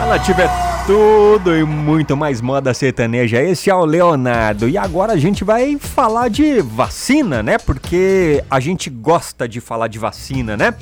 Ela tiver tudo e muito mais moda sertaneja. Esse é o Leonardo. E agora a gente vai falar de vacina, né? Porque a gente gosta de falar de vacina, né?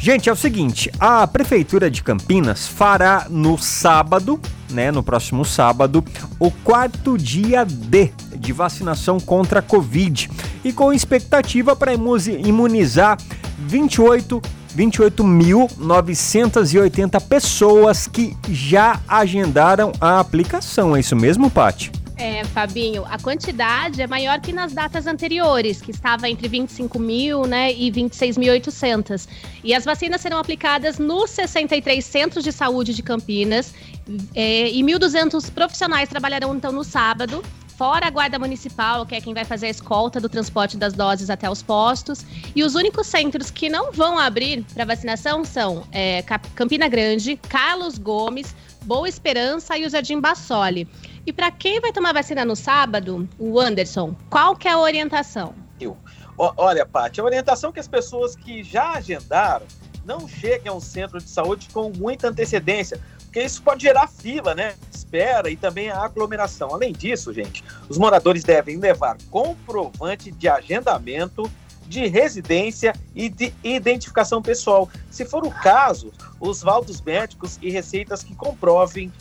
Gente, é o seguinte, a prefeitura de Campinas fará no sábado, né, no próximo sábado, o quarto dia D de vacinação contra a Covid e com expectativa para imunizar 28 28.980 pessoas que já agendaram a aplicação. É isso mesmo, Pati? É, Fabinho, a quantidade é maior que nas datas anteriores, que estava entre 25 mil né, e 26.800. E as vacinas serão aplicadas nos 63 centros de saúde de Campinas é, e 1.200 profissionais trabalharão então no sábado fora a guarda municipal, que é quem vai fazer a escolta do transporte das doses até os postos. E os únicos centros que não vão abrir para vacinação são é, Campina Grande, Carlos Gomes, Boa Esperança e o Jardim Bassoli. E para quem vai tomar vacina no sábado, o Anderson, qual que é a orientação? Eu. Olha, Paty, a orientação que as pessoas que já agendaram não cheguem ao centro de saúde com muita antecedência, porque isso pode gerar fila, né? Espera e também a aglomeração. Além disso, gente, os moradores devem levar comprovante de agendamento, de residência e de identificação pessoal. Se for o caso, os valdos médicos e receitas que comprovem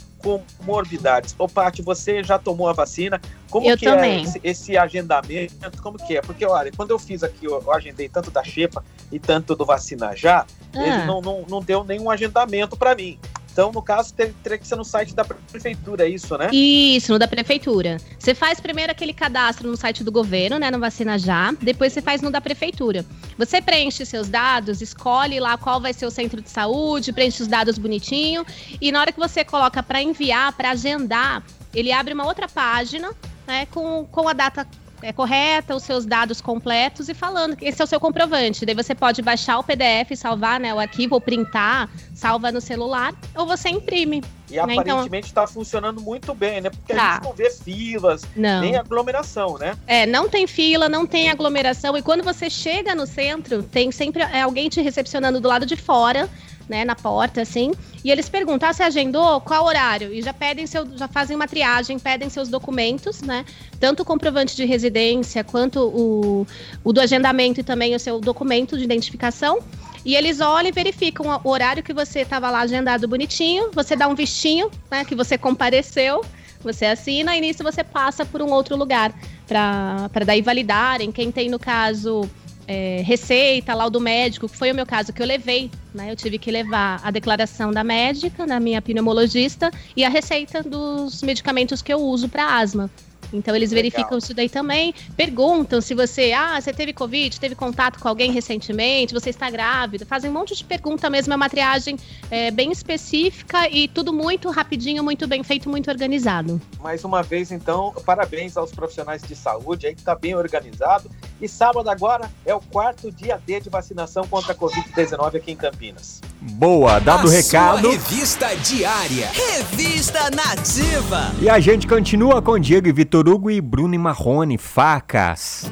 comorbidades. Ô, Paty, você já tomou a vacina? Como eu que também. é esse, esse, agendamento? Como que é? Porque, olha, quando eu fiz aqui, eu, eu agendei tanto da Xepa e tanto do Vacina Já, ah. ele não, não, não deu nenhum agendamento para mim. Então, no caso, teria que ser no site da prefeitura, é isso, né? Isso, no da prefeitura. Você faz primeiro aquele cadastro no site do governo, né, no Vacina Já, depois você faz no da prefeitura. Você preenche seus dados, escolhe lá qual vai ser o centro de saúde, preenche os dados bonitinho, e na hora que você coloca para enviar, para agendar, ele abre uma outra página, né, com, com a data é, correta, os seus dados completos e falando que esse é o seu comprovante. Daí você pode baixar o PDF, salvar né, o arquivo, ou printar, salva no celular, ou você imprime. E né? Então aparentemente está então... funcionando muito bem, né? Porque tá. a gente não vê filas, não. nem aglomeração, né? É, não tem fila, não tem aglomeração. E quando você chega no centro, tem sempre alguém te recepcionando do lado de fora né, na porta, assim, e eles perguntam, ah, você agendou? Qual horário? E já pedem seu, já fazem uma triagem, pedem seus documentos, né, tanto o comprovante de residência, quanto o, o do agendamento e também o seu documento de identificação, e eles olham e verificam o horário que você estava lá agendado bonitinho, você dá um vistinho, né, que você compareceu, você assina e nisso você passa por um outro lugar para daí validarem. Quem tem, no caso, é, receita, laudo médico, que foi o meu caso que eu levei, né? Eu tive que levar a declaração da médica, da minha pneumologista, e a receita dos medicamentos que eu uso para asma. Então eles Legal. verificam isso daí também, perguntam se você, ah, você teve Covid, teve contato com alguém recentemente, você está grávida, fazem um monte de pergunta mesmo, é uma triagem é, bem específica e tudo muito rapidinho, muito bem feito, muito organizado. Mais uma vez, então, parabéns aos profissionais de saúde aí que está bem organizado. E sábado agora é o quarto dia D de vacinação contra a Covid-19 aqui em Campinas. Boa, dado o recado. revista diária. Revista Nativa. E a gente continua com Diego e Vitor Hugo e Bruno e Marrone, facas.